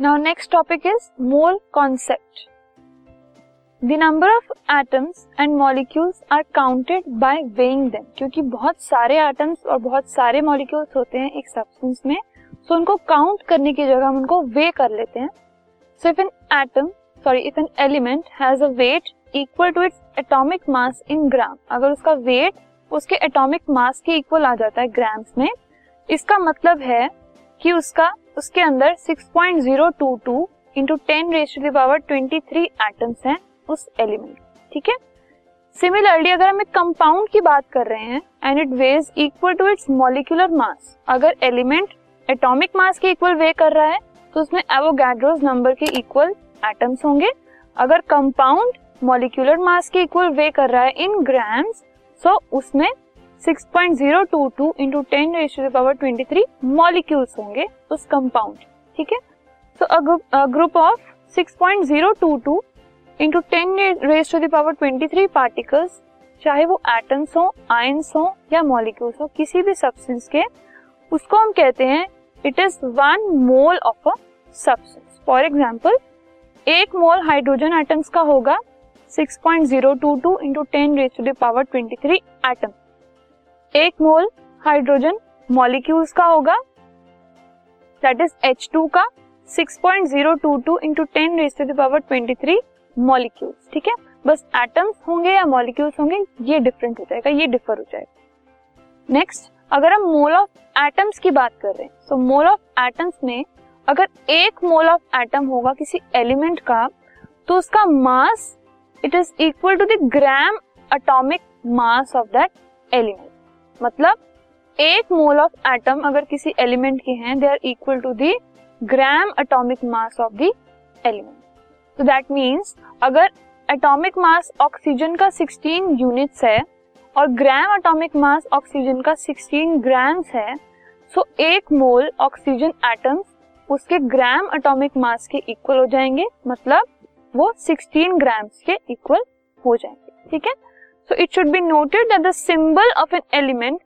Now next topic is mole concept the number of atoms and molecules are counted by weighing them क्योंकि बहुत सारे atoms और बहुत सारे मॉलिक्यूल्स होते हैं एक सब्सटेंस में सो so उनको काउंट करने की जगह हम उनको वे कर लेते हैं। So if an atom sorry if an element has a weight equal to its atomic mass in gram अगर उसका वेट उसके एटॉमिक मास के इक्वल आ जाता है ग्राम्स में, इसका मतलब है कि उसका उसके अंदर 6.022 into ten raise to the power twenty three atoms हैं उस एलिमेंट ठीक है? सिमिलरली अगर हम एक कंपाउंड की बात कर रहे हैं and it weighs equal to its molecular mass अगर एलिमेंट एटॉमिक मास के इक्वल वे कर रहा है तो उसमें एवोगैड्रोस नंबर के इक्वल एटम्स होंगे। अगर कंपाउंड मॉलिक्यूलर मास के इक्वल वे कर रहा है इन ग्राम्स सो उसमें 6.022 into ten ratio power 23 molecules होंगे उस कंपाउंड ठीक है? So group of 6.022 into ten raise to the power 23 particles चाहे वो एटम्स हो आयंस हो, या मॉलिक्यूल्स हो, किसी भी सब्सटेंस के, उसको हम कहते हैं it is one mole of a substance for example एक मोल हाइड्रोजन एटम्स का होगा 6.022 into ten raise to the power 23 atom एक मोल हाइड्रोजन मॉलिक्यूल्स का होगा। दैट इज़ एच टू का 6.022 into ten raise to the power 23 molecules ठीक है? बस एटम्स होंगे या मॉलिक्यूल्स होंगे, ये डिफरेंट हो जाएगा, ये डिफर हो जाएगा। नेक्स्ट अगर हम मोल ऑफ़ एटम्स की बात कर रहे हैं तो मोल ऑफ़ एटम्स में अगर एक मोल ऑफ़ एटम होगा किसी एलिमेंट का तो उसका mass it is equal to the gram atomic mass of that element मतलब एक मोल ऑफ़ एटम अगर किसी एलिमेंट के हैं they are equal to the gram atomic mass of the element तो दैट मीन्स अगर एटॉमिक मास ऑक्सीजन का 16 units है, और ग्राम एटॉमिक मास ऑक्सीजन का 16 ग्राम्स है सो so एक मोल ऑक्सीजन एटम्स उसके ग्राम एटॉमिक मास के इक्वल हो जाएँगे मतलब वो 16 ग्राम्स के इक्वल हो जाएँगे. ठीक है? So it should be noted that the symbol of an element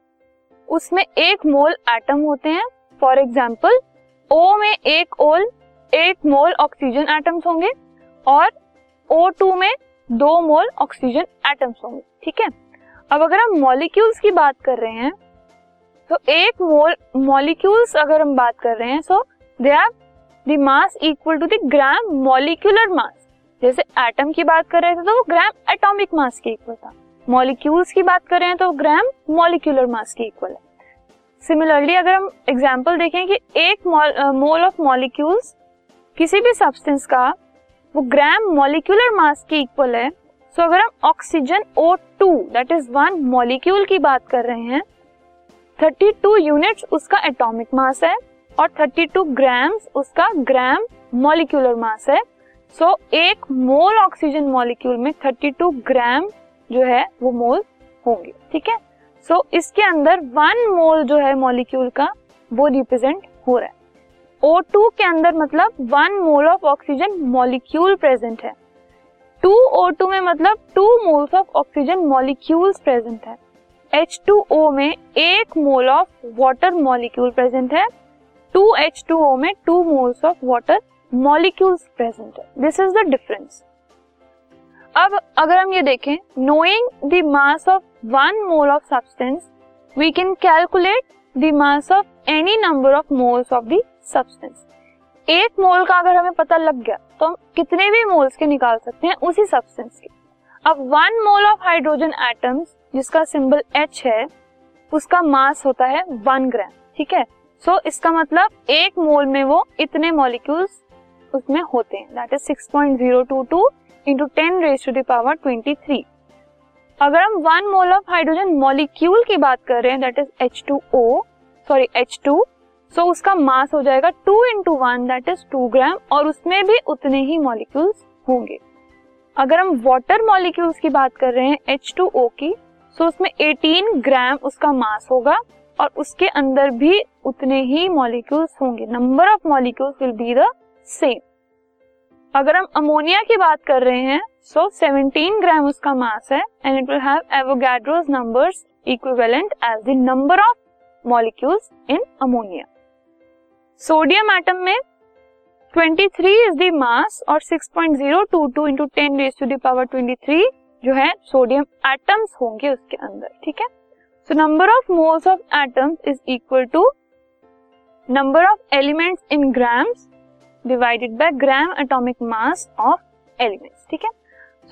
उसमें एक मोल एटम होते हैं। फॉर एग्ज़ाम्पल ओ में एक ओल, एक मोल ऑक्सीजन एटम्स होंगे और O2 में दो मोल ऑक्सीजन एटम्स होंगे। ठीक है? अब अगर हम मॉलिक्यूल्स की बात कर रहे हैं तो एक मोल मॉलिक्यूल्स अगर हम बात कर रहे हैं so they are the mass equal to the gram molecular mass जैसे एटम की बात कर रहे थे तो वो ग्राम एटॉमिक मास के इक्वल था। मॉलिक्यूल्स की बात करें तो ग्राम मॉलिक्यूलर मास के इक्वल है। सिमिलरली अगर हम एग्ज़ाम्पल देखें कि एक मोल ऑफ़ मॉलिक्यूल्स किसी भी सब्सटेंस का वो ग्राम मॉलिक्यूलर मास के इक्वल है। सो so अगर हम oxygen O2 that is one molecule की बात कर रहे हैं 32 यूनिट्स उसका एटॉमिक मास है और 32 ग्राम्स उसका ग्राम मॉलिक्यूलर मास है। सो so, एक मोल ऑक्सीजन मॉलिक्यूल में 32 ग्राम जो है वो मोल होंगे ठीक है? सो so, इसके अंदर वन मोल जो है मॉलिक्यूल का वो रिप्रेजेंट हो रहा है। O2 के अंदर मतलब one mole of oxygen molecule present है। टू O2 में मतलब two moles of oxygen molecules present है। H2O में एक mole of water molecule present है। टू H2O में two moles of water molecules present है। दिस इज़ द डिफरेंस अब अगर हम ये देखें knowing the mass of one mole of substance we can calculate the mass of any number of moles of the substance एक mole का अगर हमें पता लग गया तो हम कितने भी मोल्स के निकाल सकते हैं उसी सब्सटेंस के। अब one mole of hydrogen atoms जिसका सिंबल एच है उसका मास होता है वन ग्राम ठीक है? सो so, इसका मतलब एक मोल में वो इतने मॉलिक्यूल्स उसमें होते हैं that is six point zero two two into ten raise to the power twenty three अगर हम one mole of hydrogen molecule की बात कर रहे हैं that is H two O sorry H two so उसका मास हो जाएगा two into one that is two gram और उसमें भी उतने ही मॉलिक्यूल्स होंगे। अगर हम वाटर मॉलिक्यूल्स की बात कर रहे हैं एच टू ओ की सो उसमें 18 ग्राम उसका मास होगा, और उसके अंदर भी उतने ही मॉलिक्यूल्स होंगे। Number of molecules will be the same अगर हम अमोनिया की बात कर रहे हैं सो 17 ग्राम उसका मास है and it will have Avogadro's numbers equivalent as the number of molecules in ammonia sodium atom में 23 इज़ द मास और 6.022 into ten raise to the power 23 जो है सोडियम एटम्स होंगे उसके अंदर, ठीक है? So number of moles of atoms is equal to number of elements in grams divided by gram atomic mass of elements ठीक है?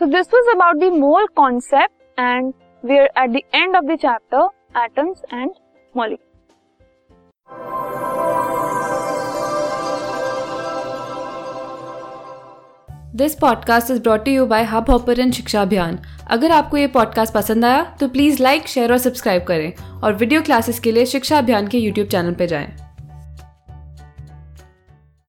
So this was about the mole concept and we are at the end of the chapter atoms and molecules this podcast is brought you by Hubhopper Shiksha Abhiyan अगर आपको ये podcast पसंद आया तो please like share और subscribe करें और video classes के लिए शिक्षा अभियान के यूट्यूब चैनल पर जाएँ।